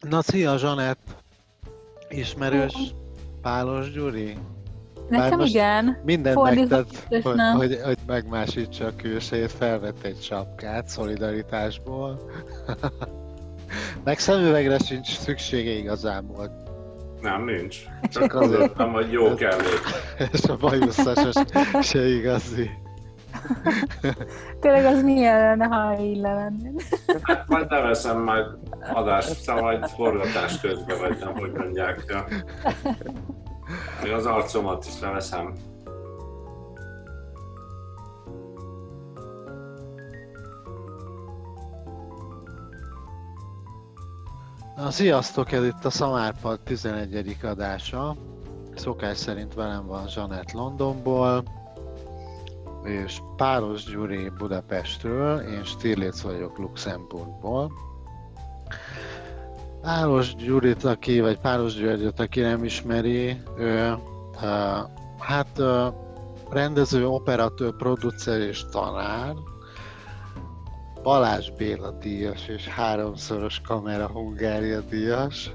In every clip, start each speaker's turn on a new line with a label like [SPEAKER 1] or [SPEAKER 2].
[SPEAKER 1] Na, szia, Zsanett! Ismerős Pálos Gyuri?
[SPEAKER 2] Nekem igen.
[SPEAKER 1] Minden megtett, hogy, hogy, hogy megmásítsa a külsejét, felvett egy sapkát szolidaritásból. Meg szemüvegre sincs szüksége igazából.
[SPEAKER 3] Nem, nincs. Csak azért nem, hogy jó kell
[SPEAKER 1] És a bajusszas se igazi.
[SPEAKER 2] Tényleg az milyen lenne, ha így levennéd?
[SPEAKER 3] Hát majd leveszem majd adás, szóval majd forgatás közben, vagy nem, hogy mondják. Ja. Még az arcomat is leveszem.
[SPEAKER 1] Na, sziasztok, ez itt a Szamárpad 11. adása. Szokás szerint velem van Zsanett Londonból, és Páros Gyuri Budapestről, én Stirlitz vagyok Luxemburgból. Páros Gyurit, aki, vagy Páros Györgyöt, aki nem ismeri, ő, hát rendező, operatőr, producer és tanár, Balázs Béla díjas és háromszoros kamera Hungária díjas,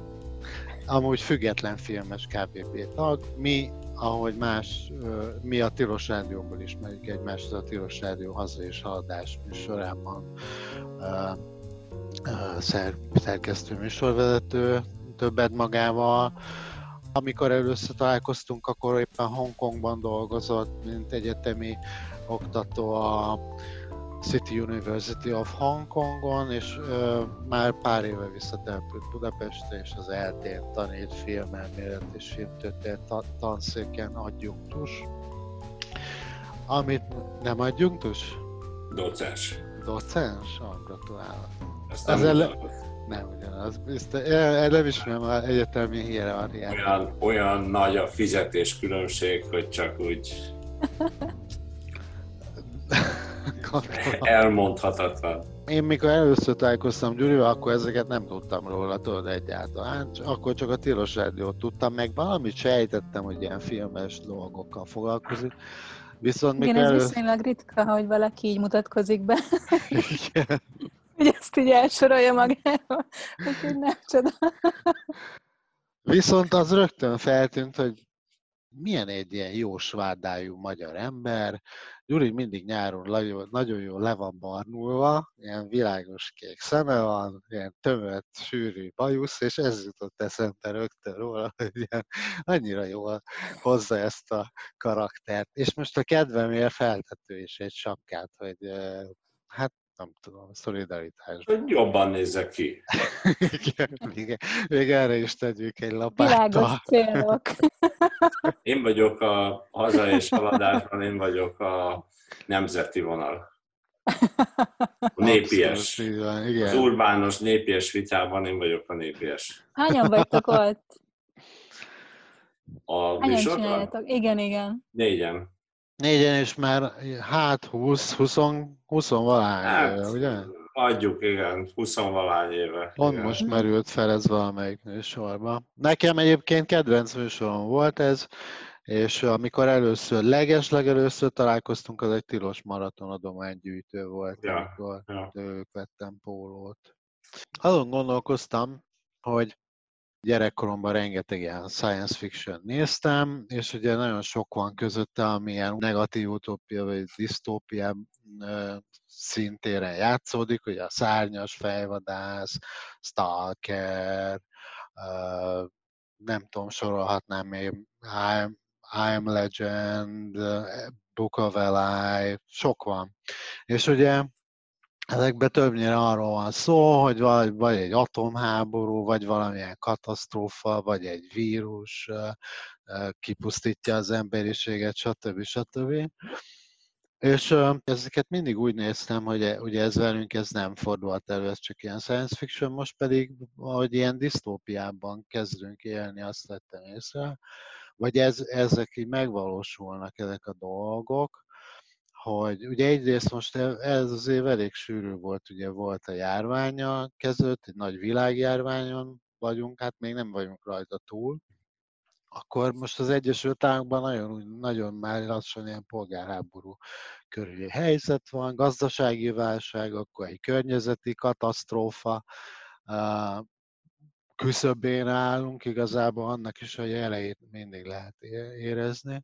[SPEAKER 1] amúgy független filmes KBB tag. Mi, ahogy más, mi a Tilos Rádióból ismerjük egymást, a Tilos Rádió haza és haladás műsorában szer, szerkesztő műsorvezető, többet magával. Amikor először találkoztunk, akkor éppen Hongkongban dolgozott, mint egyetemi oktató a City University of Hong Kongon, és ö, már pár éve visszatelepült Budapestre, és az eltén tanít filmelmélet és filmtörténet tanszéken adjunktus. Amit nem adjunktus?
[SPEAKER 3] Docens.
[SPEAKER 1] Docens? Ah, gratulálok.
[SPEAKER 3] Ezt nem, ele...
[SPEAKER 1] nem ugyanaz. Biztos, nem ismerem az egyetemi hierarchiát.
[SPEAKER 3] Olyan, olyan nagy a fizetés különbség, hogy csak úgy Elmondhatatlan.
[SPEAKER 1] Én mikor először találkoztam Gyurival, akkor ezeket nem tudtam róla, tudod egyáltalán. Akkor csak a Tilos Rádiót tudtam, meg valamit sejtettem, hogy ilyen filmes dolgokkal foglalkozik.
[SPEAKER 2] Viszont Igen, ez elő... viszonylag ritka, hogy valaki így mutatkozik be. Igen. hogy ezt így elsorolja magával, úgyhogy nem csoda.
[SPEAKER 1] Viszont az rögtön feltűnt, hogy milyen egy ilyen jó svádájú magyar ember. Gyuri mindig nyáron nagyon jól le van barnulva, ilyen világos kék szeme van, ilyen tömött, sűrű bajusz, és ez jutott eszembe rögtön róla, hogy ilyen annyira jól hozza ezt a karaktert. És most a kedvemért feltető is egy sapkát, hogy hát nem tudom, szolidaritás.
[SPEAKER 3] Jobban nézze ki.
[SPEAKER 1] igen, igen, még erre is tegyük egy lapáttal.
[SPEAKER 2] Világos célok.
[SPEAKER 3] én vagyok a haza és haladásban, én vagyok a nemzeti vonal. A népies. Abszolút, igen. Az urbános népies vitában én vagyok a népies.
[SPEAKER 2] Hányan vagytok ott?
[SPEAKER 3] A Hányan
[SPEAKER 2] Igen, igen.
[SPEAKER 3] Négyen.
[SPEAKER 1] Négyen, és már hát 20, 20, 20 valány hát, ugye?
[SPEAKER 3] Adjuk, igen, 20 valány éve.
[SPEAKER 1] Pont
[SPEAKER 3] igen.
[SPEAKER 1] most merült fel ez valamelyik műsorban. Nekem egyébként kedvenc műsorom volt ez, és amikor először, leges-legelőször találkoztunk, az egy tilos maraton adománygyűjtő volt, ja, amikor ja. ők vettem pólót. Azon gondolkoztam, hogy gyerekkoromban rengeteg ilyen science fiction néztem, és ugye nagyon sok van közötte, amilyen negatív utópia vagy disztópia szintéren játszódik, ugye a szárnyas fejvadász, Stalker, nem tudom, sorolhatnám még I, I Am Legend, Book of Eli, sok van. És ugye Ezekben többnyire arról van szó, hogy vagy, vagy egy atomháború, vagy valamilyen katasztrófa, vagy egy vírus kipusztítja az emberiséget, stb. stb. És ezeket mindig úgy néztem, hogy e, ugye ez velünk ez nem fordulhat elő, ez csak ilyen science fiction, most pedig, hogy ilyen disztópiában kezdünk élni, azt vettem észre, vagy ez, ezek így megvalósulnak ezek a dolgok, hogy ugye egyrészt most e, ez az év elég sűrű volt, ugye volt a járványa kezdődött, egy nagy világjárványon vagyunk, hát még nem vagyunk rajta túl, akkor most az Egyesült Államokban nagyon, nagyon már lassan ilyen polgárháború körüli helyzet van, gazdasági válság, akkor egy környezeti katasztrófa, küszöbén állunk, igazából annak is a jeleit mindig lehet érezni.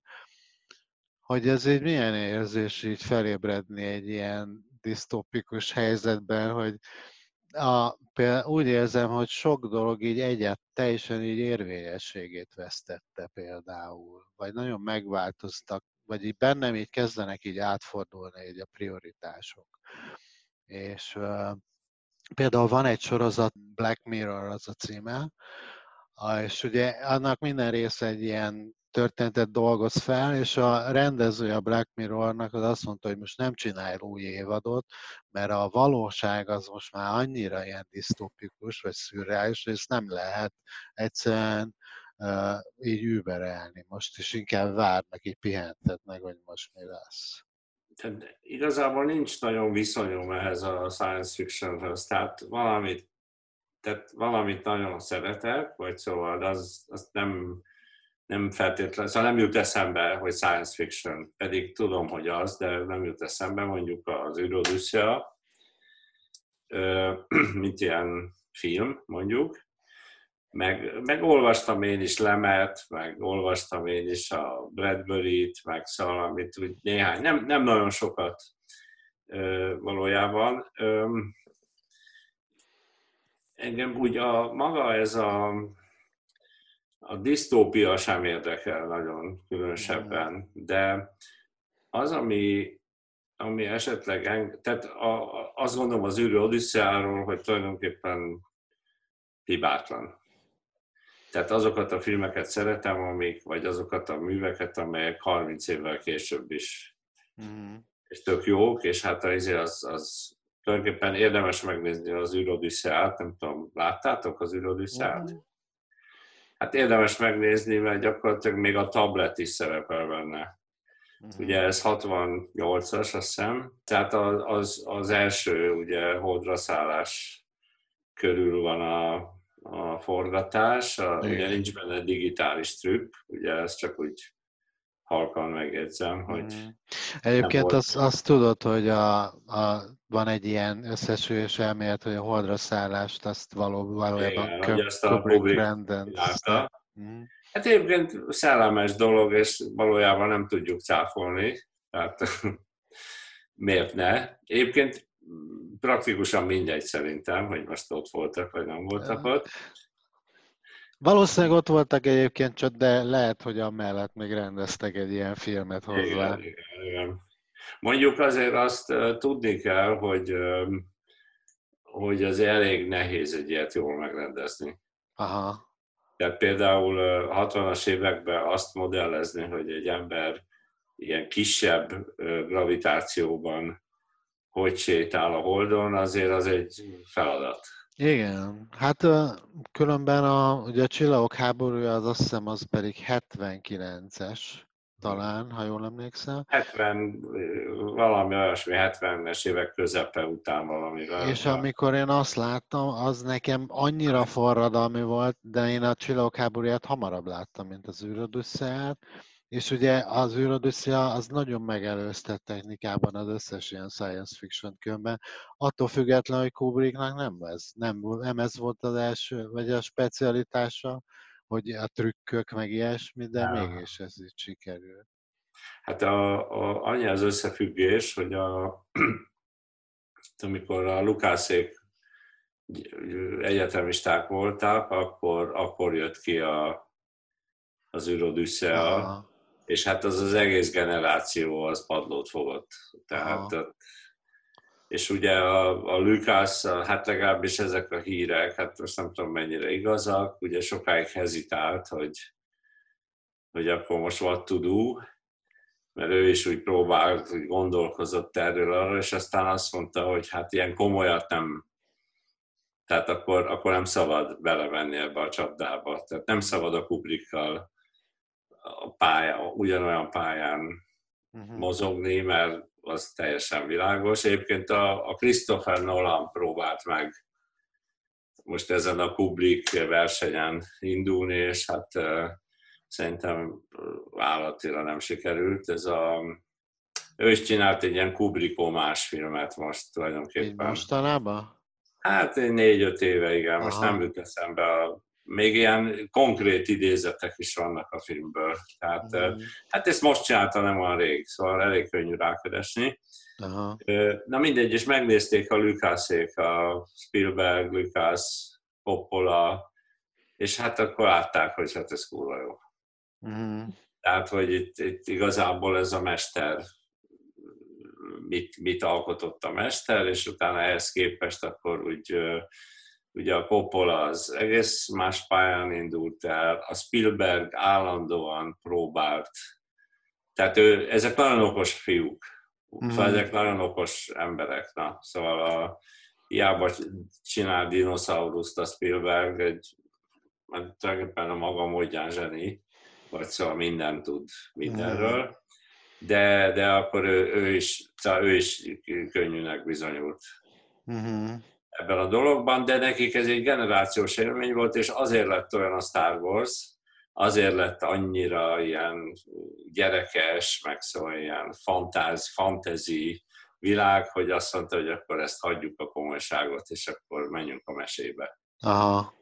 [SPEAKER 1] Hogy ez egy milyen érzés így felébredni egy ilyen disztópikus helyzetben, hogy a, például úgy érzem, hogy sok dolog így egyet teljesen így érvényességét vesztette például, vagy nagyon megváltoztak, vagy így bennem így kezdenek így átfordulni így a prioritások. És uh, például van egy sorozat, Black Mirror az a címe, és ugye annak minden része egy ilyen történetet dolgoz fel, és a rendezője a Black Mirrornak az azt mondta, hogy most nem csinálj új évadot, mert a valóság az most már annyira ilyen disztópikus, vagy szürreális, hogy ezt nem lehet egyszerűen uh, így überelni. Most is inkább várnak, így pihentetnek, hogy most mi lesz.
[SPEAKER 3] Tehát igazából nincs nagyon viszonyom ehhez a science fictionhöz, tehát valamit, tehát valamit nagyon szeretek, vagy szóval, az, az nem, nem feltétlenül, szóval nem jut eszembe, hogy science fiction, pedig tudom, hogy az, de nem jut eszembe, mondjuk az űrodüsszea, mint ilyen film, mondjuk, meg, meg olvastam én is Lemet, meg olvastam én is a Bradbury-t, meg szóval, amit úgy néhány, nem, nem nagyon sokat valójában. Engem úgy a maga ez a a disztópia sem érdekel nagyon különösebben, de az, ami, ami esetleg, eng- tehát a, azt gondolom az űrő Odüsszeáról, hogy tulajdonképpen hibátlan. Tehát azokat a filmeket szeretem, amik, vagy azokat a műveket, amelyek 30 évvel később is mm. és tök jók, és hát az, az, az tulajdonképpen érdemes megnézni az űrodüsszeát, nem tudom, láttátok az űrodüsszeát? Mm. Hát érdemes megnézni, mert gyakorlatilag még a tablet is szerepel benne. Uh-huh. Ugye ez 68-as, azt hiszem. Tehát az, az, az első ugye holdra szállás körül van a, a forgatás, a, ugye nincs benne digitális trükk, ugye ez csak úgy halkan megjegyzem, hogy... Mm.
[SPEAKER 1] Egyébként azt, azt tudod, hogy a, a, van egy ilyen összesülés elmélet, hogy a holdra szállást azt való, valójában
[SPEAKER 3] Igen, hogy azt a Kubrick mm. Hát egyébként szellemes dolog, és valójában nem tudjuk cáfolni, tehát miért ne? Egyébként praktikusan mindegy szerintem, hogy most ott voltak, vagy nem voltak ott.
[SPEAKER 1] Valószínűleg ott voltak egyébként, csak de lehet, hogy amellett még rendeztek egy ilyen filmet hozzá.
[SPEAKER 3] Igen, igen, igen. Mondjuk azért azt tudni kell, hogy, hogy az elég nehéz egy ilyet jól megrendezni.
[SPEAKER 1] Aha.
[SPEAKER 3] Tehát például uh, 60-as években azt modellezni, hogy egy ember ilyen kisebb gravitációban hogy sétál a Holdon, azért az egy feladat.
[SPEAKER 1] Igen, hát különben a, ugye a csillagok háborúja az azt hiszem az pedig 79-es talán, ha jól emlékszem.
[SPEAKER 3] 70, valami olyasmi, 70-es évek közepe után valami.
[SPEAKER 1] És amikor én azt láttam, az nekem annyira forradalmi volt, de én a csillagok háborúját hamarabb láttam, mint az űrodüsszeát, és ugye az űrodüsszia az nagyon megelőzte technikában az összes ilyen science fiction különben, attól függetlenül, hogy Kubricknak nem ez, nem, nem ez volt az első, vagy a specialitása, hogy a trükkök meg ilyesmi, de ja. mégis ez így sikerült.
[SPEAKER 3] Hát a, a, annyi az összefüggés, hogy a, amikor a Lukászék egyetemisták voltak, akkor, akkor jött ki a, az űrodüsszea, és hát az az egész generáció az padlót fogott. Tehát, Aha. és ugye a, a Lukász, hát legalábbis ezek a hírek, hát most nem tudom mennyire igazak, ugye sokáig hezitált, hogy, hogy akkor most what to do, mert ő is úgy próbált, gondolkozott erről arra, és aztán azt mondta, hogy hát ilyen komolyat nem, tehát akkor, akkor nem szabad belevenni ebbe a csapdába. Tehát nem szabad a Kubrickkal a pálya, ugyanolyan pályán uh-huh. mozogni, mert az teljesen világos. Egyébként a, a Christopher Nolan próbált meg most ezen a publik versenyen indulni, és hát szerintem állatira nem sikerült. Ez a, ő is csinált egy ilyen Kubrick más filmet most tulajdonképpen.
[SPEAKER 1] mostanában?
[SPEAKER 3] Hát négy-öt éve, igen, most Aha. nem jut eszembe a még ilyen konkrét idézetek is vannak a filmből. Tehát, mm. hát ezt most csinálta nem olyan rég, szóval elég könnyű rákeresni. Aha. Na mindegy, és megnézték a Lukászék, a Spielberg, Lucas, Coppola, és hát akkor látták, hogy hát ez kurva jó. Mm. Tehát, hogy itt, itt igazából ez a mester, mit, mit alkotott a mester, és utána ehhez képest akkor úgy ugye a Coppola az egész más pályán indult el, a Spielberg állandóan próbált. Tehát ő, ezek nagyon okos fiúk, mm. szóval ezek nagyon okos emberek. Na. Szóval a, hiába csinál dinoszauruszt a Spielberg, egy, tulajdonképpen a maga módján zseni, vagy szóval mindent tud mindenről, de, de akkor ő, ő, is, szóval ő is könnyűnek bizonyult. Mm-hmm ebben a dologban, de nekik ez egy generációs élmény volt, és azért lett olyan a Star Wars, azért lett annyira ilyen gyerekes, meg szóval ilyen fantáz, fantasy világ, hogy azt mondta, hogy akkor ezt hagyjuk a komolyságot, és akkor menjünk a mesébe.
[SPEAKER 1] Aha.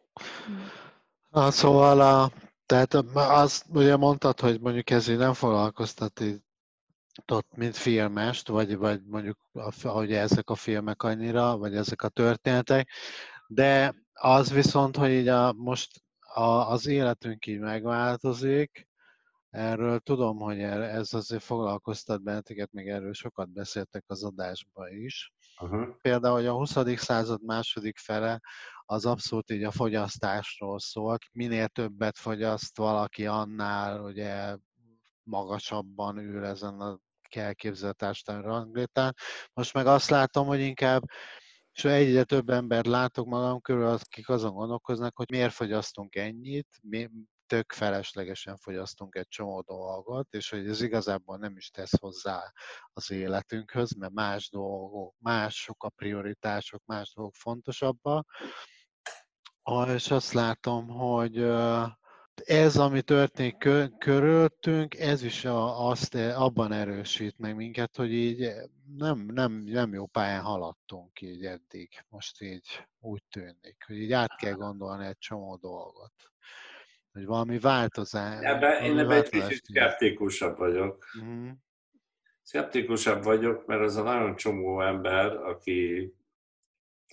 [SPEAKER 1] Na, szóval a, tehát azt ugye mondtad, hogy mondjuk ezért nem foglalkoztat ott, mint filmest, vagy, vagy mondjuk, hogy ezek a filmek annyira, vagy ezek a történetek, de az viszont, hogy így a, most a, az életünk így megváltozik, erről tudom, hogy ez azért foglalkoztat benneteket, még erről sokat beszéltek az adásban is. Uh-huh. Például, hogy a 20. század második fele az abszolút így a fogyasztásról szól. Minél többet fogyaszt valaki, annál ugye magasabban ül ezen a elképzelt társadalmi ranglétán. Most meg azt látom, hogy inkább és egyre több ember látok magam körül, akik azon gondolkoznak, hogy miért fogyasztunk ennyit, mi tök feleslegesen fogyasztunk egy csomó dolgot, és hogy ez igazából nem is tesz hozzá az életünkhöz, mert más dolgok, mások a prioritások, más dolgok fontosabbak. És azt látom, hogy ez, ami történik körülöttünk, ez is a, azt abban erősít meg minket, hogy így nem, nem, nem jó pályán haladtunk így eddig. Most így úgy tűnik, hogy így át kell gondolni egy csomó dolgot. Hogy valami változás.
[SPEAKER 3] Ebben, én ebben egy kicsit szkeptikusabb vagyok. Mm. Szkeptikusabb vagyok, mert az a nagyon csomó ember, aki,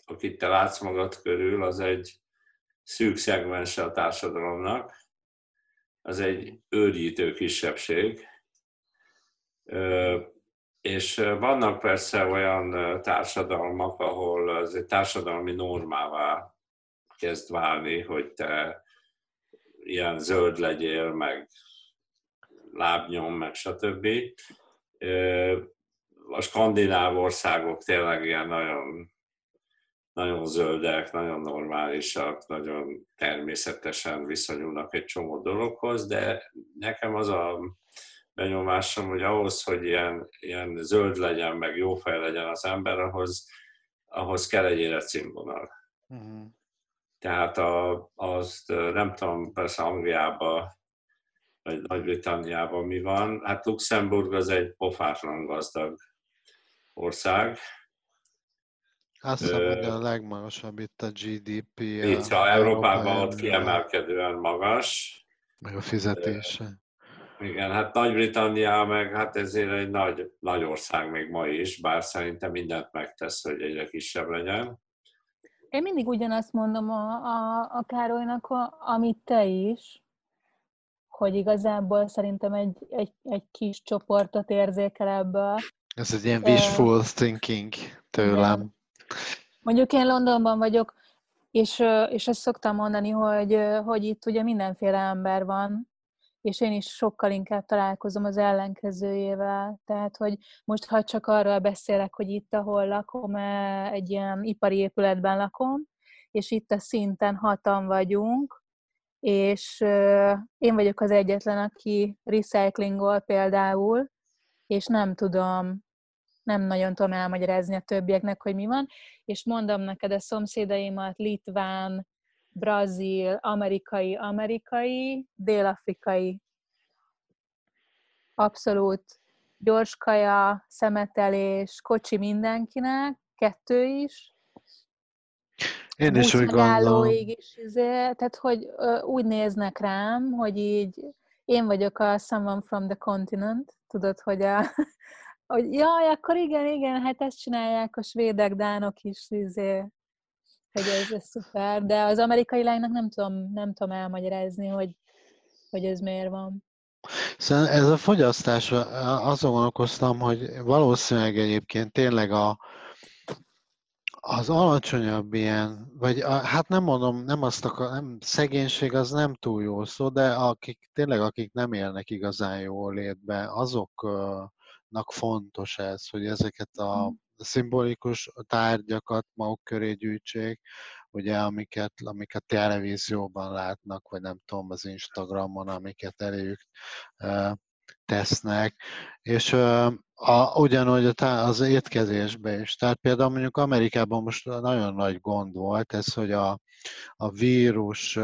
[SPEAKER 3] akit te látsz magad körül, az egy szűk szegmense a társadalomnak, az egy őrjítő kisebbség, és vannak persze olyan társadalmak, ahol az egy társadalmi normává kezd válni, hogy te ilyen zöld legyél, meg lábnyom, meg stb. A skandináv országok tényleg ilyen nagyon nagyon zöldek, nagyon normálisak, nagyon természetesen viszonyulnak egy csomó dologhoz, de nekem az a benyomásom, hogy ahhoz, hogy ilyen, ilyen zöld legyen, meg jó fej legyen az ember, ahhoz, ahhoz kell egy életszínvonal. Uh-huh. Tehát a, azt nem tudom, persze Angliában, vagy Nagy-Britanniában mi van. Hát Luxemburg az egy pofátlan gazdag ország,
[SPEAKER 1] azt hiszem, hogy a legmagasabb itt a GDP.
[SPEAKER 3] Itt, ha Európában ott kiemelkedően magas.
[SPEAKER 1] Meg a fizetése.
[SPEAKER 3] Igen, hát Nagy-Britannia meg hát ezért egy nagy, nagy ország még ma is, bár szerintem mindent megtesz, hogy egyre kisebb legyen.
[SPEAKER 2] Én mindig ugyanazt mondom a, a, a Károlynak, a, amit te is, hogy igazából szerintem egy, egy, egy kis csoportot érzékel ebből.
[SPEAKER 1] Ez egy ilyen wishful thinking tőlem.
[SPEAKER 2] Mondjuk én Londonban vagyok, és, és ezt szoktam mondani, hogy, hogy itt ugye mindenféle ember van, és én is sokkal inkább találkozom az ellenkezőjével. Tehát, hogy most ha csak arról beszélek, hogy itt, ahol lakom, egy ilyen ipari épületben lakom, és itt a szinten hatan vagyunk, és én vagyok az egyetlen, aki recyclingol például, és nem tudom nem nagyon tudom elmagyarázni a többieknek, hogy mi van, és mondom neked a szomszédaimat, litván, brazil, amerikai, amerikai, dél-afrikai. Abszolút gyors kaja, szemetelés, kocsi mindenkinek, kettő is.
[SPEAKER 1] Én is úgy gondolom.
[SPEAKER 2] is, izé, tehát hogy úgy néznek rám, hogy így én vagyok a someone from the continent, tudod, hogy a, hogy jaj, akkor igen, igen, hát ezt csinálják a svédek, dánok is, izé, hogy ez, ez szuper, de az amerikai lánynak nem tudom, nem tudom elmagyarázni, hogy, hogy ez miért van.
[SPEAKER 1] Szóval ez a fogyasztás, azon gondolkoztam, hogy valószínűleg egyébként tényleg a, az alacsonyabb ilyen, vagy a, hát nem mondom, nem azt akar, nem, szegénység az nem túl jó szó, de akik tényleg, akik nem élnek igazán jó létbe, azoknak fontos ez, hogy ezeket a szimbolikus tárgyakat maguk köré gyűjtsék, ugye, amiket, amiket televízióban látnak, vagy nem tudom, az Instagramon, amiket eléjük tesznek, és a, ugyanúgy az étkezésben is. Tehát például mondjuk Amerikában most nagyon nagy gond volt ez, hogy a, a vírus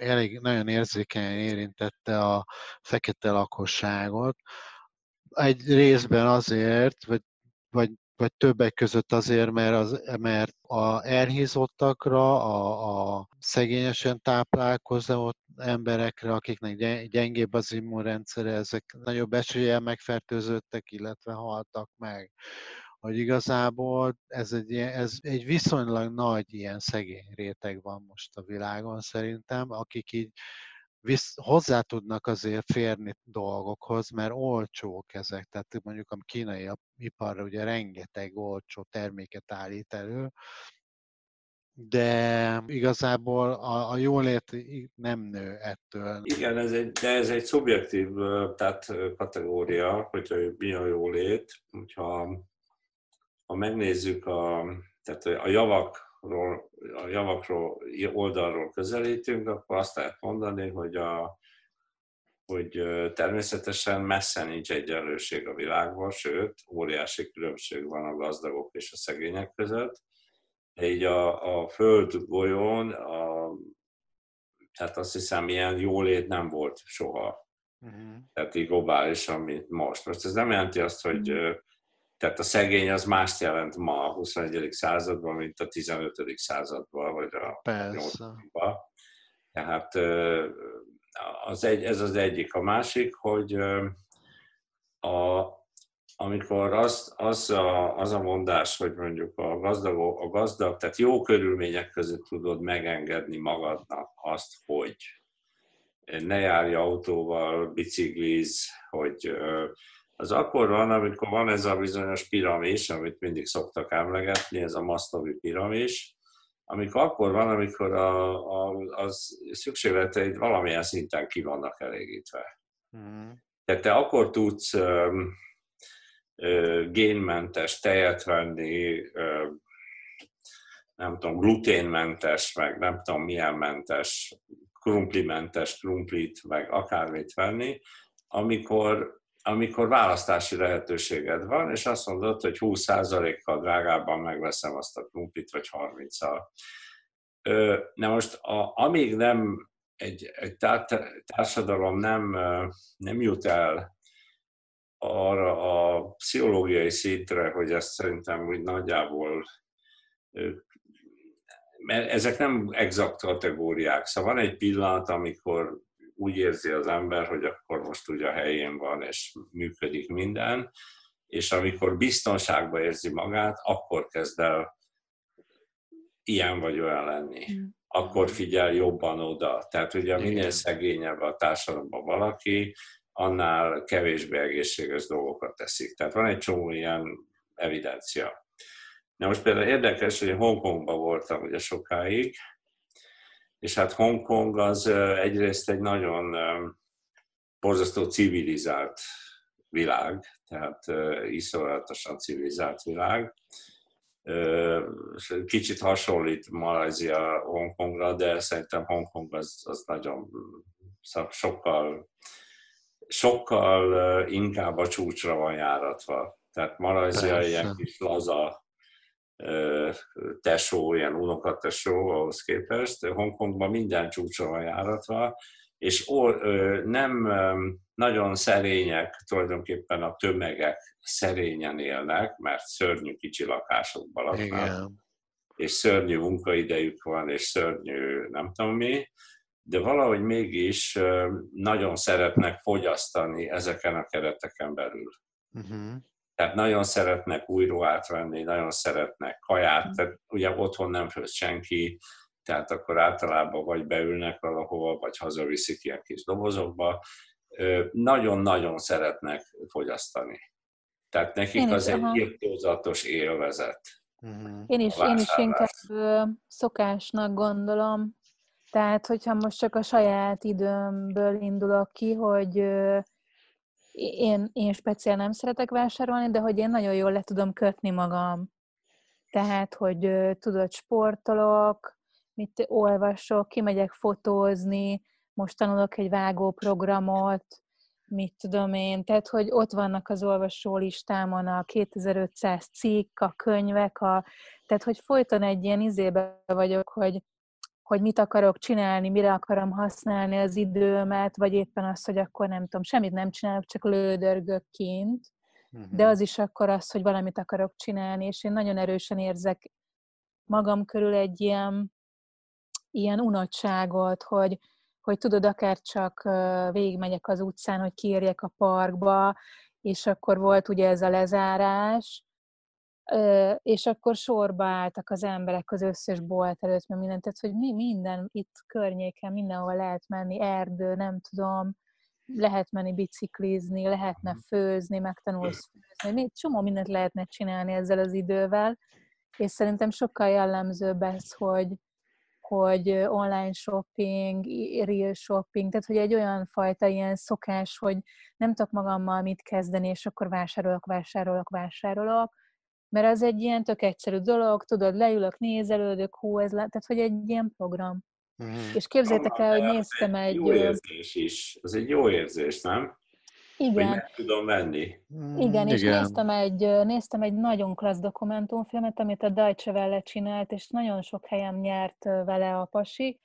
[SPEAKER 1] elég nagyon érzékenyen érintette a fekete lakosságot. Egy részben azért, vagy, vagy vagy többek között azért, mert, az, mert a elhízottakra, a, a szegényesen táplálkozó emberekre, akiknek gyengébb az immunrendszere, ezek nagyobb eséllyel megfertőzöttek, illetve haltak meg. Hogy igazából ez egy, ez egy viszonylag nagy ilyen szegény réteg van most a világon szerintem, akik így visz, hozzá tudnak azért férni dolgokhoz, mert olcsók ezek. Tehát mondjuk a kínai iparra ugye rengeteg olcsó terméket állít elő, de igazából a, a jólét nem nő ettől.
[SPEAKER 3] Igen, ez egy, de ez egy szubjektív tehát kategória, hogy mi a jólét. Hogyha ha megnézzük a, tehát a javak ról, a javakról oldalról közelítünk, akkor azt lehet mondani, hogy, a, hogy természetesen messze nincs egyenlőség a világban, sőt, óriási különbség van a gazdagok és a szegények között. Így a, a Föld golyón, a, tehát azt hiszem, ilyen jólét nem volt soha. Uh-huh. Tehát így globálisan, mint most. Most ez nem jelenti azt, hogy uh-huh tehát a szegény az mást jelent ma a 21. században, mint a 15. században, vagy a 8-ban. Tehát az egy, ez az egyik. A másik, hogy a, amikor az, az, a, az a mondás, hogy mondjuk a gazdag, a gazdag, tehát jó körülmények között tudod megengedni magadnak azt, hogy ne járj autóval, bicikliz, hogy az akkor van, amikor van ez a bizonyos piramis, amit mindig szoktak emlegetni, ez a masztovi piramis, amikor akkor van, amikor a, a, az szükségleteid valamilyen szinten ki vannak elégítve. Mm. Tehát te akkor tudsz ö, ö, génmentes tejet venni, ö, nem tudom, gluténmentes, meg nem tudom milyen mentes, krumplimentes krumplit, meg akármit venni, amikor amikor választási lehetőséged van, és azt mondod, hogy 20%-kal drágábban megveszem azt a krumplit, vagy 30-al. Na most, a, amíg nem egy, egy társadalom nem, nem jut el arra a pszichológiai szintre, hogy ezt szerintem úgy nagyjából mert ezek nem exakt kategóriák. Szóval van egy pillanat, amikor úgy érzi az ember, hogy akkor most ugye a helyén van, és működik minden, és amikor biztonságban érzi magát, akkor kezd el ilyen vagy olyan lenni. Mm. Akkor figyel jobban oda. Tehát ugye minél szegényebb a társadalomban valaki, annál kevésbé egészséges dolgokat teszik. Tehát van egy csomó ilyen evidencia. Na most például érdekes, hogy Hongkongban voltam ugye sokáig, és hát Hongkong az egyrészt egy nagyon borzasztó civilizált világ, tehát iszonyatosan civilizált világ. Kicsit hasonlít Malajzia Hongkongra, de szerintem Hongkong az, az nagyon sokkal, sokkal inkább a csúcsra van járatva. Tehát Malajzia ilyen kis laza tesó, ilyen unokatesó ahhoz képest. Hongkongban minden csúcsra van járatva, és nem nagyon szerények, tulajdonképpen a tömegek szerényen élnek, mert szörnyű kicsi lakásokban laknak. Igen. és szörnyű munkaidejük van, és szörnyű nem tudom mi, de valahogy mégis nagyon szeretnek fogyasztani ezeken a kereteken belül. Uh-huh. Tehát nagyon szeretnek újra átvenni, nagyon szeretnek kaját, tehát ugye otthon nem főz senki, tehát akkor általában vagy beülnek valahova, vagy hazaviszik ilyen kis dobozokba. Nagyon-nagyon szeretnek fogyasztani. Tehát nekik én az is, egy írtózatos élvezet.
[SPEAKER 2] Uh-huh. Én is, én is inkább szokásnak gondolom. Tehát, hogyha most csak a saját időmből indulok ki, hogy én, én speciál nem szeretek vásárolni, de hogy én nagyon jól le tudom kötni magam. Tehát, hogy tudod, sportolok, mit olvasok, kimegyek fotózni, most tanulok egy vágóprogramot, mit tudom én, tehát, hogy ott vannak az olvasó listámon a 2500 cikk, a könyvek, a, tehát, hogy folyton egy ilyen izébe vagyok, hogy, hogy mit akarok csinálni, mire akarom használni az időmet, vagy éppen az, hogy akkor nem tudom, semmit nem csinálok, csak lődörgök kint, uh-huh. de az is akkor az, hogy valamit akarok csinálni, és én nagyon erősen érzek magam körül egy ilyen, ilyen unatságot, hogy, hogy tudod, akár csak végigmegyek az utcán, hogy kiérjek a parkba, és akkor volt ugye ez a lezárás, és akkor sorba álltak az emberek az összes bolt előtt, mert mindent, tehát hogy mi minden itt környéken, mindenhol lehet menni, erdő, nem tudom, lehet menni biciklizni, lehetne főzni, megtanulsz főzni, még csomó mindent lehetne csinálni ezzel az idővel, és szerintem sokkal jellemzőbb ez, hogy, hogy online shopping, real shopping, tehát hogy egy olyan fajta ilyen szokás, hogy nem tudok magammal mit kezdeni, és akkor vásárolok, vásárolok, vásárolok, mert az egy ilyen tök egyszerű dolog, tudod, leülök, nézelődök, hú, ez le, tehát hogy egy ilyen program. Mm. És képzétek el, hogy néztem egy...
[SPEAKER 3] Jó érzés is, az egy jó érzés, nem?
[SPEAKER 2] Igen.
[SPEAKER 3] Hogy meg tudom venni.
[SPEAKER 2] Mm, igen, és Igen. Néztem, egy, néztem egy nagyon klassz dokumentumfilmet, amit a Deutsche Welle csinált, és nagyon sok helyen nyert vele a pasi.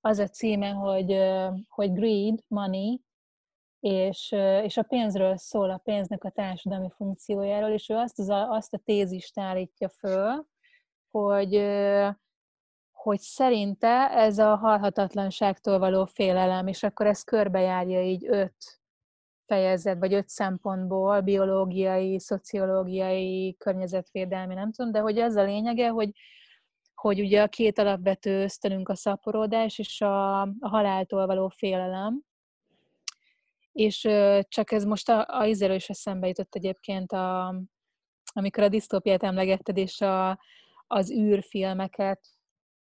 [SPEAKER 2] Az a címe, hogy, hogy Greed, Money, és, és a pénzről szól, a pénznek a társadalmi funkciójáról, és ő azt, az azt a tézist állítja föl, hogy, hogy szerinte ez a halhatatlanságtól való félelem, és akkor ez körbejárja így öt fejezet, vagy öt szempontból, biológiai, szociológiai, környezetvédelmi, nem tudom, de hogy ez a lényege, hogy, hogy ugye a két alapvető ösztönünk a szaporodás és a, a haláltól való félelem, és csak ez most a, a izéről is eszembe jutott egyébként, a, amikor a disztópiát emlegetted, és a, az űrfilmeket,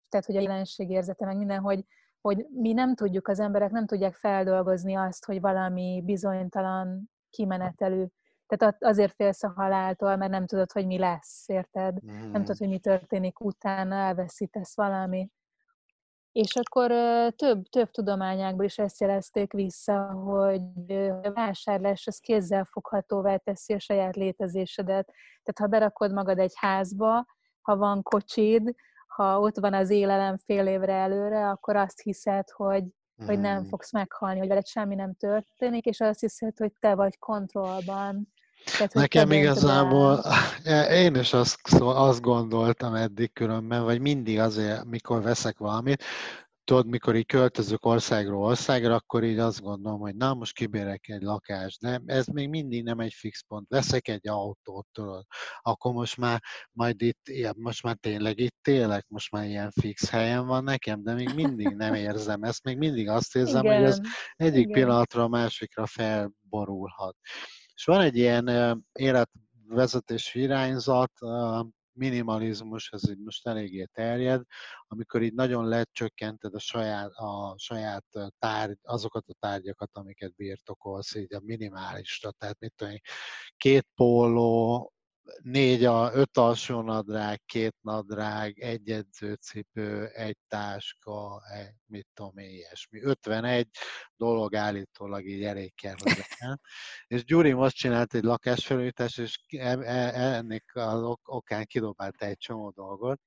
[SPEAKER 2] tehát hogy a jelenségérzete, meg minden, hogy, hogy mi nem tudjuk, az emberek nem tudják feldolgozni azt, hogy valami bizonytalan kimenetelő. Tehát azért félsz a haláltól, mert nem tudod, hogy mi lesz, érted? Mm. Nem tudod, hogy mi történik utána, elveszítesz valamit. És akkor több, több tudományákból is ezt jelezték vissza, hogy a vásárlás az kézzelfoghatóvá teszi a saját létezésedet. Tehát ha berakod magad egy házba, ha van kocsid, ha ott van az élelem fél évre előre, akkor azt hiszed, hogy, hmm. hogy nem hmm. fogsz meghalni, hogy veled semmi nem történik, és azt hiszed, hogy te vagy kontrollban.
[SPEAKER 1] Tehát, Nekem igazából, én is azt, azt gondoltam eddig különben, vagy mindig azért, mikor veszek valamit, tudod, mikor így költözök országról országra, akkor így azt gondolom, hogy na, most kibérek egy lakást, de ez még mindig nem egy fix pont. Veszek egy autót, tudod, akkor most már majd itt, most már tényleg itt élek, most már ilyen fix helyen van nekem, de még mindig nem érzem ezt, még mindig azt érzem, Igen. hogy ez egyik Igen. pillanatra a másikra felborulhat. És van egy ilyen életvezetési irányzat, minimalizmus, ez így most eléggé terjed, amikor így nagyon lecsökkented a saját, a saját tárgy, azokat a tárgyakat, amiket birtokolsz, így a minimálisra, tehát mit tudom, két póló, négy, a, öt alsó nadrág, két nadrág, egy edzőcipő, egy táska, egy, mit tudom én, ilyesmi. 51 dolog állítólag így elég kell, legyen. És Gyuri most csinált egy lakásfelújítást, és e, e, ennek az okán kidobált egy csomó dolgot.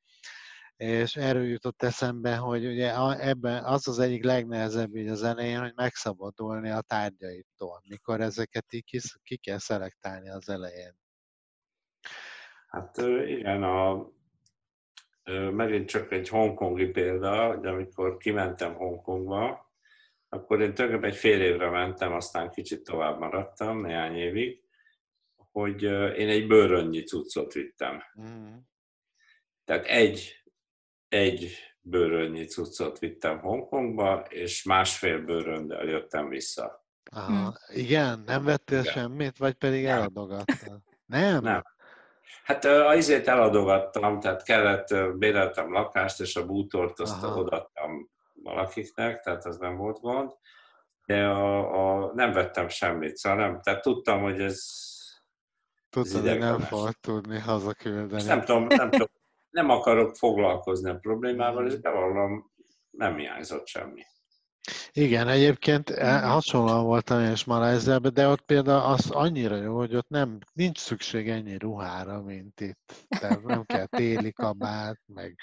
[SPEAKER 1] És erről jutott eszembe, hogy ugye ebben az az egyik legnehezebb így az elején, hogy megszabadulni a tárgyaitól, mikor ezeket így ki, ki kell szelektálni az elején.
[SPEAKER 3] Hát igen, a, megint csak egy hongkongi példa, hogy amikor kimentem Hongkongba, akkor én tulajdonképpen egy fél évre mentem, aztán kicsit tovább maradtam, néhány évig, hogy én egy bőrönnyi cuccot vittem. Mm. Tehát egy, egy bőrönnyi cuccot vittem Hongkongba, és másfél bőröndel jöttem vissza.
[SPEAKER 1] Aha, igen? Nem vettél igen. semmit, vagy pedig eladogattál? Nem?
[SPEAKER 3] Nem. Hát azért eladogattam, tehát kellett, béreltem lakást, és a bútort azt Aha. odaadtam valakiknek, tehát az nem volt gond. De a, a, nem vettem semmit, szóval nem, tehát tudtam, hogy ez
[SPEAKER 1] Tudtam, hogy nem fog tudni hazaküldeni.
[SPEAKER 3] nem tudom, nem tudom, nem akarok foglalkozni a problémával, és bevallom, nem hiányzott semmi.
[SPEAKER 1] Igen, egyébként e, hasonlóan voltam én is Malajziában, de ott például az annyira jó, hogy ott nem, nincs szükség ennyi ruhára, mint itt. Tehát nem kell téli kabát, meg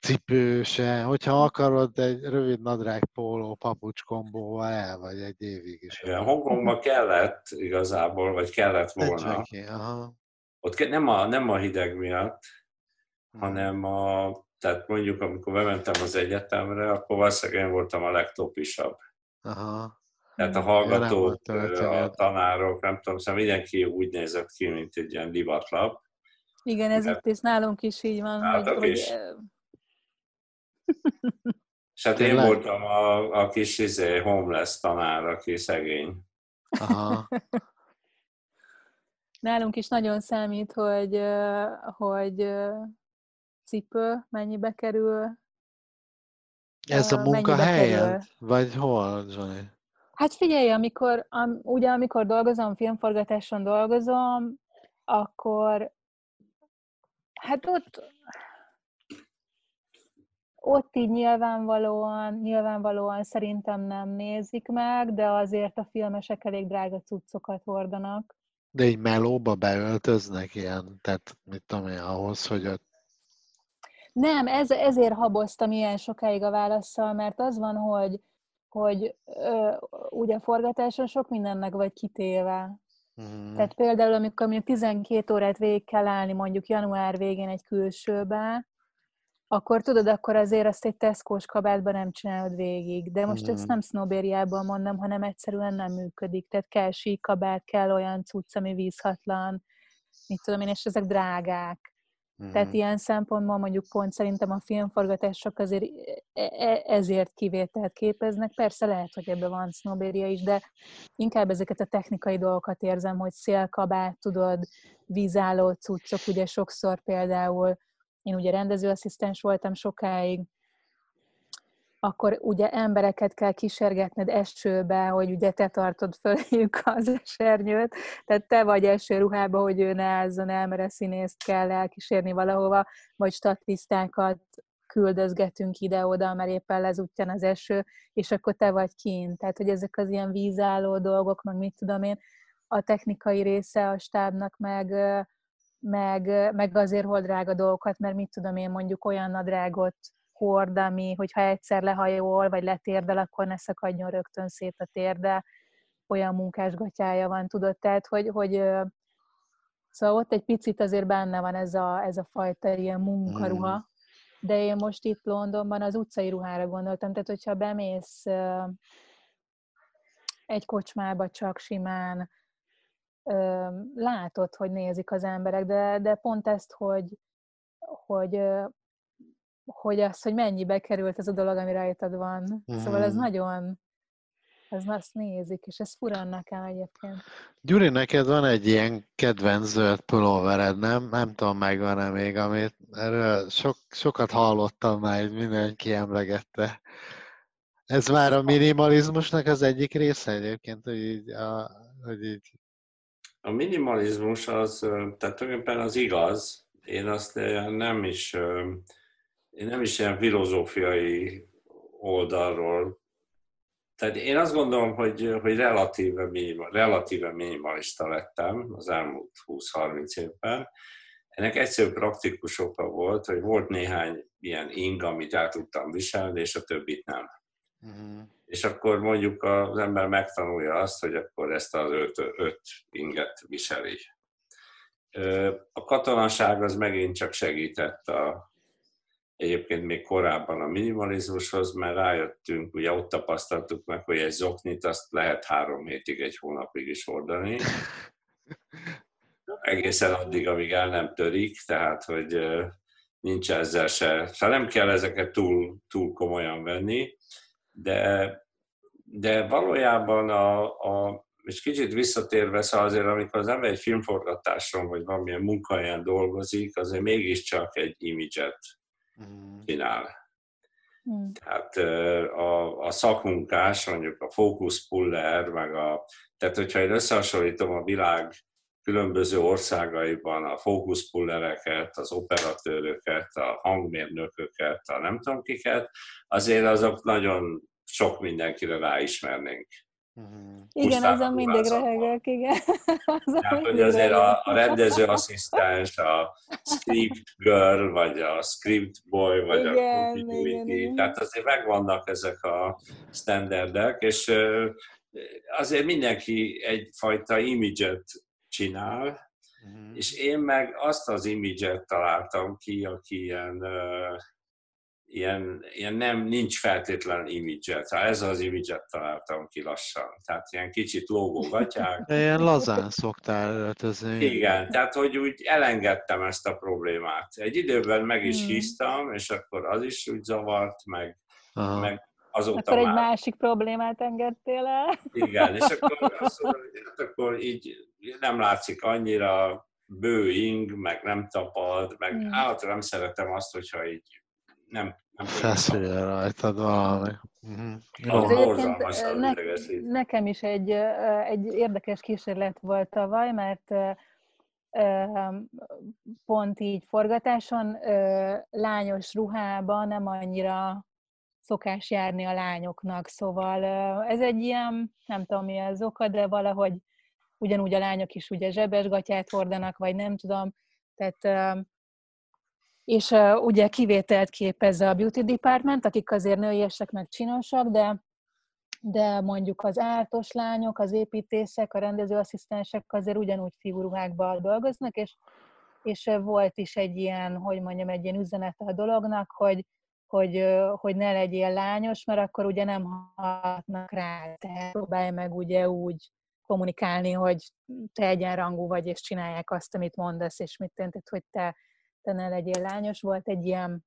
[SPEAKER 1] cipő se. Hogyha akarod, egy rövid nadrág póló papucs kombóval el vagy egy évig is.
[SPEAKER 3] Igen, Hongkongban kellett igazából, vagy kellett volna. Neki, aha. Ott nem a, nem a hideg miatt, hmm. hanem a tehát mondjuk, amikor bementem az egyetemre, akkor valószínűleg én voltam a legtopisabb. Aha. Tehát a hallgatók, a tanárok, nem tudom, szóval mindenki úgy nézett ki, mint egy ilyen divatlap.
[SPEAKER 2] Igen, ez itt is nálunk is így van.
[SPEAKER 3] Hogy, hogy... Is. És hát én voltam a, a kis izé, homeless tanár, aki szegény. Aha.
[SPEAKER 2] Nálunk is nagyon számít, hogy, hogy cipő mennyibe kerül.
[SPEAKER 1] Ez a munkahelyen? Vagy hol, Johnny?
[SPEAKER 2] Hát figyelj, amikor, am, ugye amikor dolgozom, filmforgatáson dolgozom, akkor hát ott ott így nyilvánvalóan, nyilvánvalóan szerintem nem nézik meg, de azért a filmesek elég drága cuccokat hordanak.
[SPEAKER 1] De így melóba beöltöznek ilyen, tehát mit tudom én, ahhoz, hogy ott
[SPEAKER 2] nem, ez, ezért haboztam ilyen sokáig a válaszsal, mert az van, hogy, hogy ö, ugye forgatáson sok mindennek vagy kitéve. Mm. Tehát például, amikor mondjuk 12 órát végig kell állni mondjuk január végén egy külsőbe, akkor tudod, akkor azért azt egy teszkós kabátban nem csinálod végig. De most mm. ezt nem sznobériában mondom, hanem egyszerűen nem működik. Tehát kell síkabát, kell olyan cucc, ami vízhatlan, mit tudom én, és ezek drágák. Tehát mhm. ilyen szempontból mondjuk pont szerintem a filmforgatások azért e, e, ezért kivételt képeznek. Persze lehet, hogy ebben van sznobéria is, de inkább ezeket a technikai dolgokat érzem, hogy szélkabát, tudod, vízálló cuccok, ugye sokszor például én ugye rendezőasszisztens voltam sokáig, akkor ugye embereket kell kísérgetned esőbe, hogy ugye te tartod föléjük az esernyőt, tehát te vagy esőruhába, hogy ő ne álljon el, mert a színészt kell elkísérni valahova, vagy statisztákat küldözgetünk ide-oda, mert éppen lezúttyan az eső, és akkor te vagy kint. Tehát, hogy ezek az ilyen vízálló dolgok, meg mit tudom én, a technikai része a stábnak meg, meg, meg azért hol drága dolgokat, mert mit tudom én, mondjuk olyan nadrágot hord, ami, hogyha egyszer lehajol, vagy letérdel, akkor ne szakadjon rögtön szét a térde, olyan munkásgatyája van, tudod, tehát, hogy, hogy szóval ott egy picit azért benne van ez a, ez a fajta ilyen munkaruha, mm. de én most itt Londonban az utcai ruhára gondoltam, tehát hogyha bemész egy kocsmába csak simán, látod, hogy nézik az emberek, de, de pont ezt, hogy, hogy hogy az, hogy mennyibe került ez a dolog, ami rajtad van. Mm. Szóval ez hmm. nagyon, ez azt nézik, és ez furan nekem egyébként.
[SPEAKER 1] Gyuri, neked van egy ilyen kedvenc zöld pulóvered, nem? Nem tudom, megvan-e még, amit erről sok, sokat hallottam már, hogy mindenki emlegette. Ez már a minimalizmusnak az egyik része egyébként, hogy így, a, hogy így...
[SPEAKER 3] A minimalizmus az, tehát tulajdonképpen az igaz, én azt nem is én nem is ilyen filozófiai oldalról. Tehát én azt gondolom, hogy, hogy relatíve, minimal, relatíve minimalista lettem az elmúlt 20-30 évben. Ennek egyszerű praktikus oka volt, hogy volt néhány ilyen ing, amit el tudtam viselni, és a többit nem. Uh-huh. És akkor mondjuk az ember megtanulja azt, hogy akkor ezt az öt, öt inget viseli. A katonaság az megint csak segített a, egyébként még korábban a minimalizmushoz, mert rájöttünk, ugye ott tapasztaltuk meg, hogy egy zoknit azt lehet három hétig, egy hónapig is hordani. Egészen addig, amíg el nem törik, tehát hogy nincs ezzel se, szóval nem kell ezeket túl, túl komolyan venni, de, de valójában a, a, és kicsit visszatérve, szóval azért, amikor az ember egy filmforgatáson, vagy valamilyen munkahelyen dolgozik, azért mégiscsak egy imidzset. Csinál. Mm. Tehát a, a szakmunkás, mondjuk a fókuszpuller, meg a, tehát hogyha én összehasonlítom a világ különböző országaiban a fókuszpullereket, az operatőröket, a hangmérnököket, a nem tudom kiket, azért azok nagyon sok mindenkire ráismernénk.
[SPEAKER 2] Mm-hmm. Igen, azon mindig röhögök, igen.
[SPEAKER 3] azon Tehát, hogy azért a, a rendezőasszisztens, a script girl, vagy a script boy, vagy igen, a continuity, tehát azért megvannak ezek a standardek, és azért mindenki egyfajta imidzset csinál, uh-huh. és én meg azt az imidzset találtam ki, aki ilyen, uh, ilyen, ilyen nem, nincs feltétlen imidzset. Hát ez az imidzset találtam ki lassan. Tehát ilyen kicsit lógógatják.
[SPEAKER 1] De ilyen lazán szoktál öltözni.
[SPEAKER 3] Igen, tehát hogy úgy elengedtem ezt a problémát. Egy időben meg is híztam, és akkor az is úgy zavart, meg, Aha. meg
[SPEAKER 2] azóta akkor már... egy másik problémát engedtél el.
[SPEAKER 3] Igen, és akkor, azt mondom, hát akkor így nem látszik annyira bőing, meg nem tapad, meg hmm. állatra nem szeretem azt, hogyha így nem nem
[SPEAKER 1] Feszülje rajtad valami.
[SPEAKER 2] Uh-huh. ne, nekem is egy, egy érdekes kísérlet volt tavaly, mert pont így forgatáson lányos ruhában nem annyira szokás járni a lányoknak, szóval ez egy ilyen, nem tudom mi az oka, de valahogy ugyanúgy a lányok is ugye zsebesgatyát hordanak, vagy nem tudom, tehát és ugye kivételt képez a beauty department, akik azért nőiesek meg csinosak, de de mondjuk az ártos lányok, az építészek, a rendezőasszisztensek azért ugyanúgy fiúruhákban dolgoznak, és, és volt is egy ilyen, hogy mondjam, egy ilyen üzenet a dolognak, hogy hogy, hogy ne legyél lányos, mert akkor ugye nem hatnak rá. Tehát próbálj meg ugye úgy kommunikálni, hogy te egyenrangú vagy, és csinálják azt, amit mondasz, és mit tented, hogy te, te ne legyél lányos. Volt egy ilyen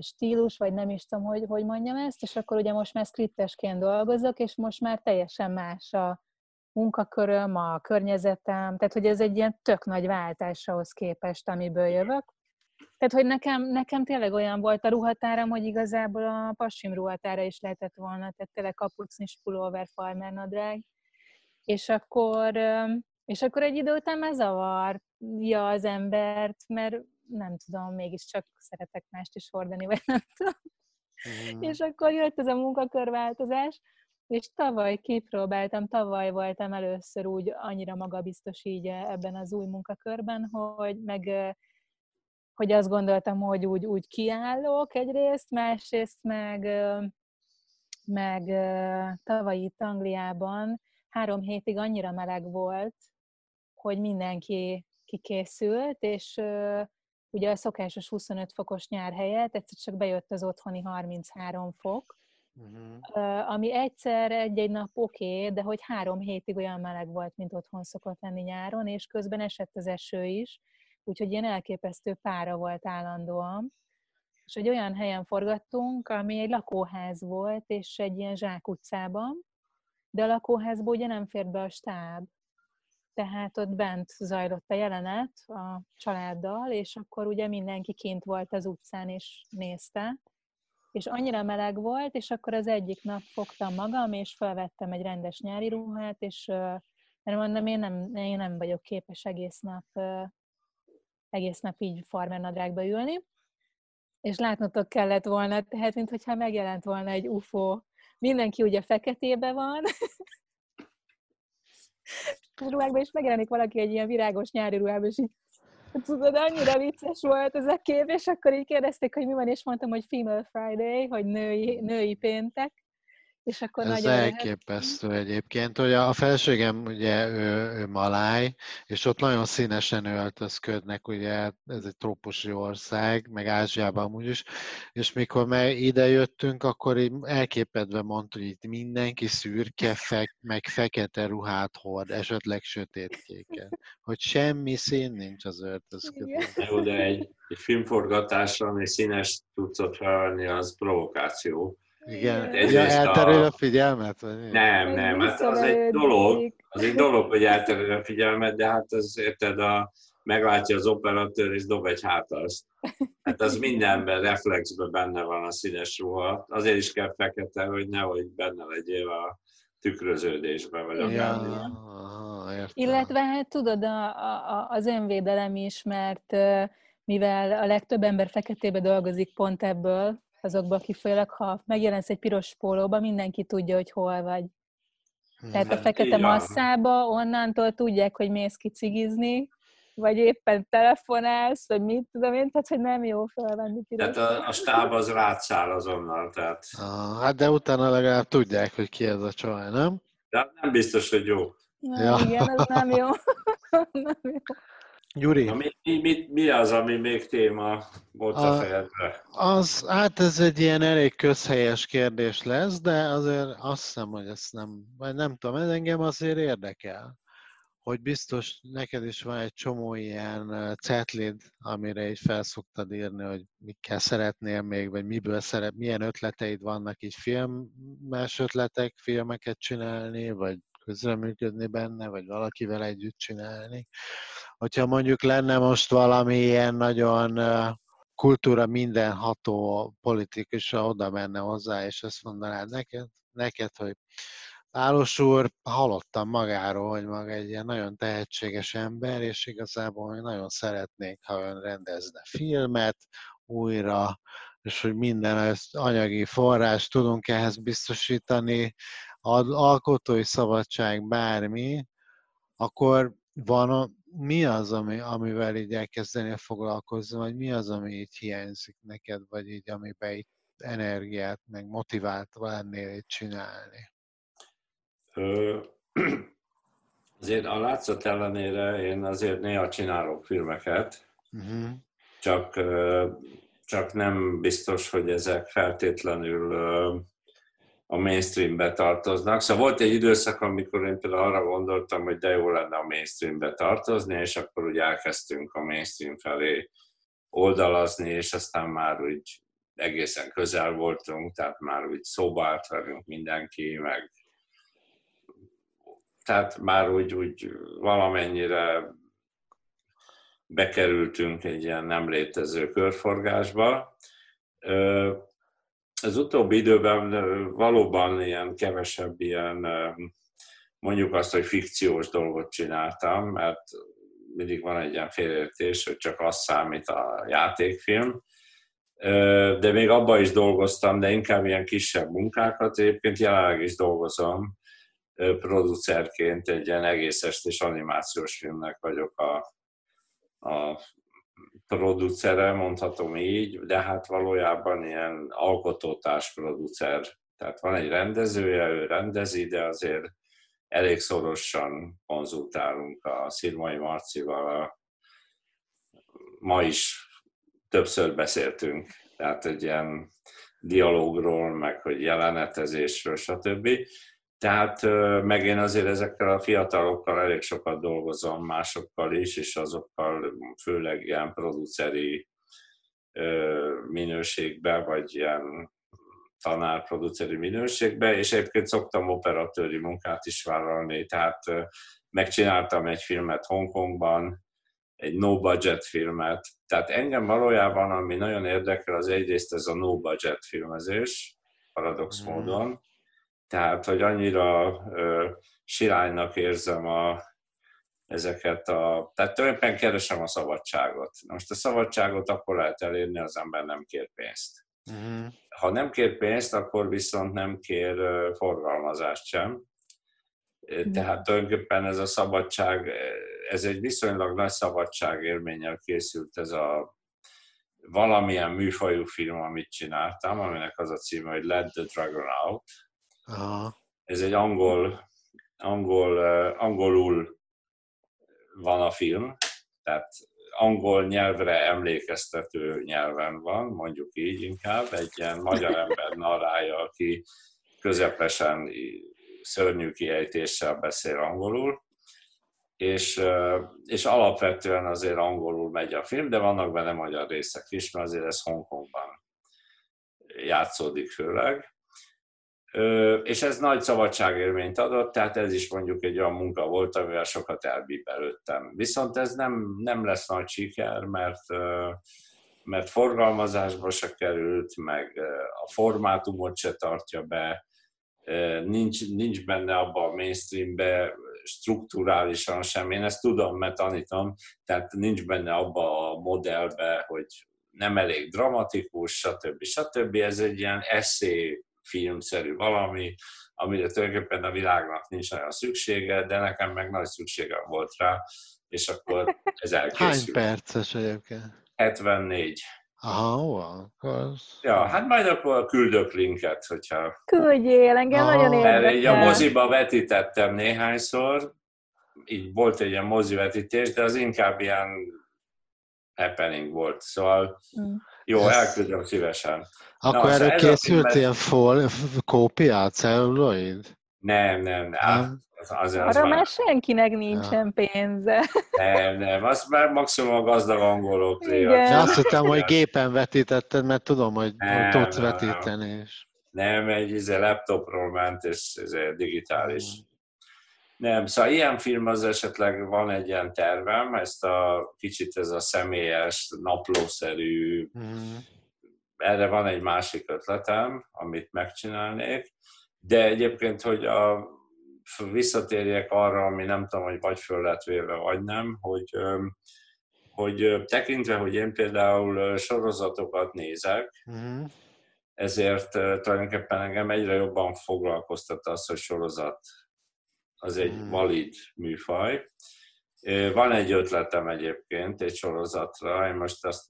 [SPEAKER 2] stílus, vagy nem is tudom, hogy, hogy mondjam ezt, és akkor ugye most már skriptesként dolgozok, és most már teljesen más a munkaköröm, a környezetem, tehát hogy ez egy ilyen tök nagy váltás ahhoz képest, amiből jövök. Tehát, hogy nekem, nekem tényleg olyan volt a ruhatáram, hogy igazából a passim ruhatára is lehetett volna, tehát tényleg kapucnis pulóver, farmer nadrág. És akkor, és akkor egy idő után már zavarja az embert, mert nem tudom, mégiscsak szeretek mást is hordani, vagy nem tudom. Mm. És akkor jött ez a munkakörváltozás, és tavaly kipróbáltam, tavaly voltam először úgy annyira magabiztos így ebben az új munkakörben, hogy meg hogy azt gondoltam, hogy úgy, úgy kiállok egyrészt, másrészt meg, meg tavaly itt Angliában három hétig annyira meleg volt, hogy mindenki kikészült, és ugye a szokásos 25 fokos nyár helyett egyszer csak bejött az otthoni 33 fok, uh-huh. ami egyszer egy-egy nap oké, okay, de hogy három hétig olyan meleg volt, mint otthon szokott lenni nyáron, és közben esett az eső is, úgyhogy ilyen elképesztő pára volt állandóan. És egy olyan helyen forgattunk, ami egy lakóház volt, és egy ilyen zsákutcában, de a lakóházból ugye nem fért be a stáb. Tehát ott bent zajlott a jelenet a családdal, és akkor ugye mindenki kint volt az utcán, és nézte. És annyira meleg volt, és akkor az egyik nap fogtam magam, és felvettem egy rendes nyári ruhát, és mert mondom, én nem, én nem vagyok képes egész nap egész nap így farmernadrágba ülni, és látnotok kellett volna, tehát mintha megjelent volna egy UFO. Mindenki ugye feketébe van, ruhákban, és megjelenik valaki egy ilyen virágos nyári ruhában, és így tudod, annyira vicces volt ez a kép, és akkor így kérdezték, hogy mi van, és mondtam, hogy Female Friday, hogy női, női péntek, És akkor
[SPEAKER 1] Ez elképesztő lehet. egyébként, hogy a feleségem ugye ő, ő maláj, és ott nagyon színesen öltözködnek, ugye ez egy trópusi ország, meg Ázsiában amúgy is, és mikor meg ide jöttünk, akkor így elképedve mondta, hogy itt mindenki szürke, fek, meg fekete ruhát hord, esetleg sötétkéken, hogy semmi szín nincs az öltözködésben.
[SPEAKER 3] Jó, de egy, egy filmforgatásra, ami színes tudsz felvenni, az provokáció
[SPEAKER 1] igen, ja, elterül a figyelmet? Vagy
[SPEAKER 3] nem, nem, hát az egy dolog, az egy dolog, hogy elterül a figyelmet, de hát az érted, a, meglátja az operatőr és dob egy hátast. Hát az mindenben, reflexben benne van a színes ruha. Azért is kell fekete, hogy nehogy benne legyél a tükröződésben, vagy akár.
[SPEAKER 2] Ja, Illetve hát tudod, a, a, az önvédelem is, mert mivel a legtöbb ember feketébe dolgozik pont ebből, azokból kifolyólag, ha megjelensz egy piros pólóba, mindenki tudja, hogy hol vagy. Tehát a fekete masszába onnantól tudják, hogy mész ki cigizni, vagy éppen telefonálsz, vagy mit tudom én, tehát hogy nem jó felvenni
[SPEAKER 3] piros. Tehát a, a stáb az rátszál azonnal, tehát...
[SPEAKER 1] Ah, hát de utána legalább tudják, hogy ki ez a csaj, nem?
[SPEAKER 3] De nem biztos, hogy jó.
[SPEAKER 2] Na, ja. Igen, ez nem jó. nem jó.
[SPEAKER 1] Gyuri.
[SPEAKER 3] mi, mi, mi az, ami még téma volt a, a?
[SPEAKER 1] Az, hát ez egy ilyen elég közhelyes kérdés lesz, de azért azt hiszem, hogy ezt nem, vagy nem tudom, ez engem azért érdekel, hogy biztos neked is van egy csomó ilyen cetlid, amire így felszoktad írni, hogy mikkel szeretnél még, vagy miből szeret, milyen ötleteid vannak így filmes ötletek, filmeket csinálni, vagy közreműködni benne, vagy valakivel együtt csinálni. Hogyha mondjuk lenne most valami ilyen nagyon kultúra mindenható politikus, oda menne hozzá, és ezt mondanád neked, neked hogy Pálos úr, hallottam magáról, hogy maga egy ilyen nagyon tehetséges ember, és igazából nagyon szeretnék, ha ön rendezne filmet újra, és hogy minden anyagi forrás tudunk ehhez biztosítani, alkotói szabadság, bármi, akkor van, mi az, ami, amivel így elkezdeni foglalkozni, vagy mi az, ami így hiányzik neked, vagy így amiben így energiát, meg motivált lennél így csinálni?
[SPEAKER 3] Ö, azért a látszat ellenére én azért néha csinálok filmeket, uh-huh. csak, csak nem biztos, hogy ezek feltétlenül a mainstreambe tartoznak. Szóval volt egy időszak, amikor én például arra gondoltam, hogy de jó lenne a mainstreambe tartozni, és akkor úgy elkezdtünk a mainstream felé oldalazni, és aztán már úgy egészen közel voltunk, tehát már úgy szóba állt velünk mindenki, meg tehát már úgy, úgy valamennyire bekerültünk egy ilyen nem létező körforgásba az utóbbi időben valóban ilyen kevesebb ilyen, mondjuk azt, hogy fikciós dolgot csináltam, mert mindig van egy ilyen félértés, hogy csak az számít a játékfilm, de még abban is dolgoztam, de inkább ilyen kisebb munkákat. Egyébként jelenleg is dolgozom producerként, egy ilyen egész estés animációs filmnek vagyok a, a producere, mondhatom így, de hát valójában ilyen alkotótárs producer. Tehát van egy rendezője, ő rendezi, de azért elég szorosan konzultálunk a Szirmai Marcival. Ma is többször beszéltünk, tehát egy ilyen dialógról, meg hogy jelenetezésről, stb. Tehát meg én azért ezekkel a fiatalokkal elég sokat dolgozom, másokkal is, és azokkal főleg ilyen produceri minőségben, vagy ilyen tanár produceri minőségben, és egyébként szoktam operatőri munkát is vállalni, tehát megcsináltam egy filmet Hongkongban, egy no-budget filmet, tehát engem valójában, ami nagyon érdekel, az egyrészt ez a no-budget filmezés, paradox mm. módon, tehát, hogy annyira ö, siránynak érzem a, ezeket a... Tehát tulajdonképpen keresem a szabadságot. Most a szabadságot akkor lehet elérni, az ember nem kér pénzt. Uh-huh. Ha nem kér pénzt, akkor viszont nem kér forgalmazást sem. Tehát tulajdonképpen ez a szabadság, ez egy viszonylag nagy szabadság élménnyel készült ez a valamilyen műfajú film, amit csináltam, aminek az a címe, hogy Let the Dragon Out,
[SPEAKER 1] Aha.
[SPEAKER 3] Ez egy angol, angol, angolul van a film, tehát angol nyelvre emlékeztető nyelven van, mondjuk így inkább, egy ilyen magyar ember narrája, aki közepesen szörnyű kiejtéssel beszél angolul, és, és alapvetően azért angolul megy a film, de vannak benne magyar részek is, mert azért ez Hongkongban játszódik főleg. És ez nagy szabadságérményt adott, tehát ez is mondjuk egy olyan munka volt, amivel sokat elbíbelődtem. Viszont ez nem, nem lesz nagy siker, mert, mert forgalmazásba se került, meg a formátumot se tartja be, nincs, nincs benne abban a mainstreambe strukturálisan sem. Én ezt tudom, mert tanítom, tehát nincs benne abba a modellbe, hogy nem elég dramatikus, stb. stb. Ez egy ilyen eszé filmszerű valami, amire tulajdonképpen a világnak nincs nagyon szüksége, de nekem meg nagy szükségem volt rá, és akkor ez elkészült.
[SPEAKER 1] Hány perces egyébként?
[SPEAKER 3] 74.
[SPEAKER 1] Aha, ó, akkor...
[SPEAKER 3] Ja, hát majd akkor küldök linket, hogyha...
[SPEAKER 2] Küldjél, engem Aha. nagyon érdekel.
[SPEAKER 3] Mert így a moziba vetítettem néhányszor, így volt egy ilyen mozivetítés, de az inkább ilyen happening volt, szóval mm. Jó, elküldöm szívesen.
[SPEAKER 1] Akkor Na, erről készült mert... ilyen full kópiát, celluloid?
[SPEAKER 3] Nem, nem, nem. nem?
[SPEAKER 2] Az, az, az Arra már senkinek nincsen ja. pénze.
[SPEAKER 3] Nem, nem, azt már maximum a gazdag angolok.
[SPEAKER 1] Ja, azt hittem, hogy gépen vetítetted, mert tudom, hogy nem, tudsz nem, vetíteni is.
[SPEAKER 3] Nem, egy izé, laptopról ment, és ez digitális. Hmm. Nem, szóval ilyen film az esetleg van egy ilyen tervem, ezt a kicsit ez a személyes, naplószerű, mm. erre van egy másik ötletem, amit megcsinálnék, de egyébként, hogy a, visszatérjek arra, ami nem tudom, hogy vagy föl lett véve, vagy nem, hogy, hogy tekintve, hogy én például sorozatokat nézek, mm. ezért tulajdonképpen engem egyre jobban foglalkoztat az, hogy sorozat az egy hmm. valid műfaj. Van egy ötletem egyébként egy sorozatra, én most azt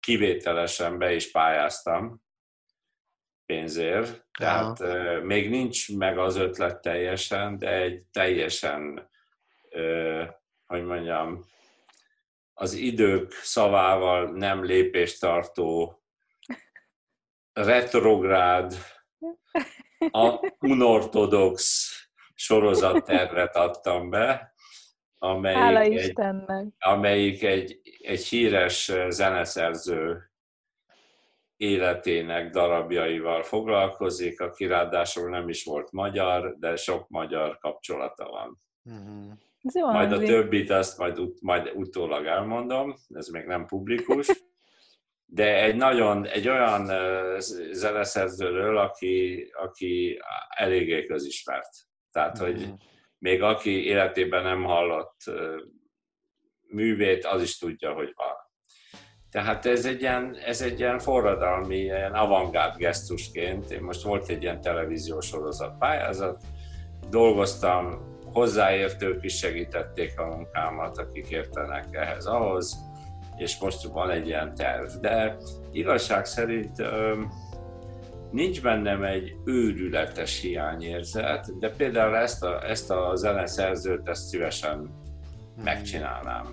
[SPEAKER 3] kivételesen be is pályáztam pénzért, tehát Aha. még nincs meg az ötlet teljesen, de egy teljesen, hogy mondjam, az idők szavával nem lépést tartó retrográd, unortodox sorozattervet adtam be, amelyik, egy, amelyik egy, egy híres zeneszerző életének darabjaival foglalkozik, aki ráadásul nem is volt magyar, de sok magyar kapcsolata van. Uh-huh. majd a többit azt majd, ut- majd utólag elmondom, ez még nem publikus, de egy nagyon, egy olyan zeneszerzőről, aki, aki eléggé közismert. Tehát, hogy mm. még aki életében nem hallott művét, az is tudja, hogy van. Tehát ez egy ilyen, ez egy ilyen forradalmi, ilyen avantgárd gesztusként. Én most volt egy ilyen televíziós sorozat pályázat, dolgoztam, hozzáértők is segítették a munkámat, akik értenek ehhez ahhoz, és most van egy ilyen terv. De igazság szerint nincs bennem egy őrületes hiányérzet, de például ezt a, ezt a zeneszerzőt ezt szívesen hmm. megcsinálnám.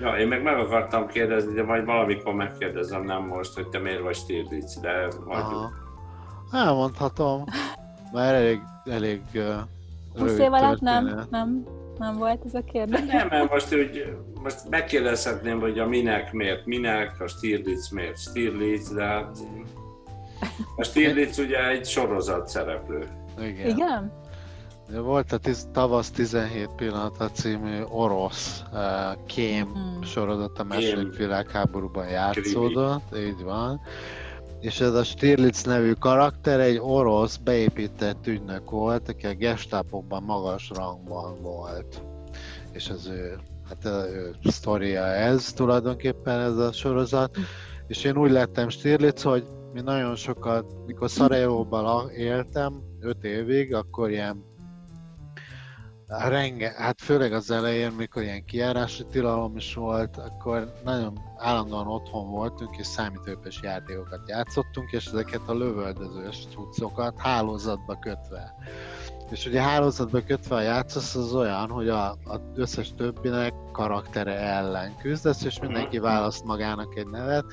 [SPEAKER 3] Ja, én meg meg akartam kérdezni, de majd valamikor megkérdezem, nem most, hogy te miért vagy Stirlitz, de majd...
[SPEAKER 1] Elmondhatom, mert elég, elég uh,
[SPEAKER 2] 20 év alatt nem, nem nem volt ez a kérdés?
[SPEAKER 3] Nem, mert most, úgy, most megkérdezhetném, hogy a minek miért minek, a Stirlitz miért Stirlitz, de hát a Stirlitz ugye egy sorozat szereplő.
[SPEAKER 2] Igen? Igen?
[SPEAKER 1] Volt a tiz, tavasz 17 pillanata című orosz uh, kém hmm. sorozat a második világháborúban játszódott, Krimi. így van és ez a Stirlitz nevű karakter egy orosz beépített ügynök volt, aki a gestápokban magas rangban volt. És az ő, hát az ő sztoria ez tulajdonképpen ez a sorozat. És én úgy lettem Stirlitz, hogy mi nagyon sokat, mikor Szarajevóban éltem, öt évig, akkor ilyen Renge, hát főleg az elején, mikor ilyen kiárási tilalom is volt, akkor nagyon állandóan otthon voltunk, és számítógépes játékokat játszottunk, és ezeket a lövöldözős cuccokat hálózatba kötve. És ugye hálózatba kötve a játszasz az olyan, hogy a, összes többinek karaktere ellen küzdesz, és mindenki választ magának egy nevet,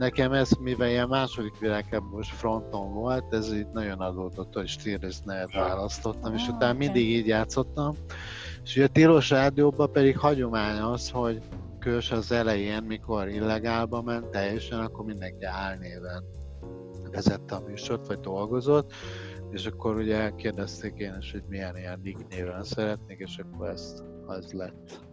[SPEAKER 1] nekem ez, mivel ilyen második világháborús fronton volt, ez így nagyon adódott, hogy Stirris nevet választottam, és utána mindig így játszottam. És ugye a tilos rádióban pedig hagyomány az, hogy kös az elején, mikor illegálba ment teljesen, akkor mindenki álnéven vezette a műsort, vagy dolgozott, és akkor ugye kérdezték én is, hogy milyen ilyen nick néven szeretnék, és akkor ezt az lett.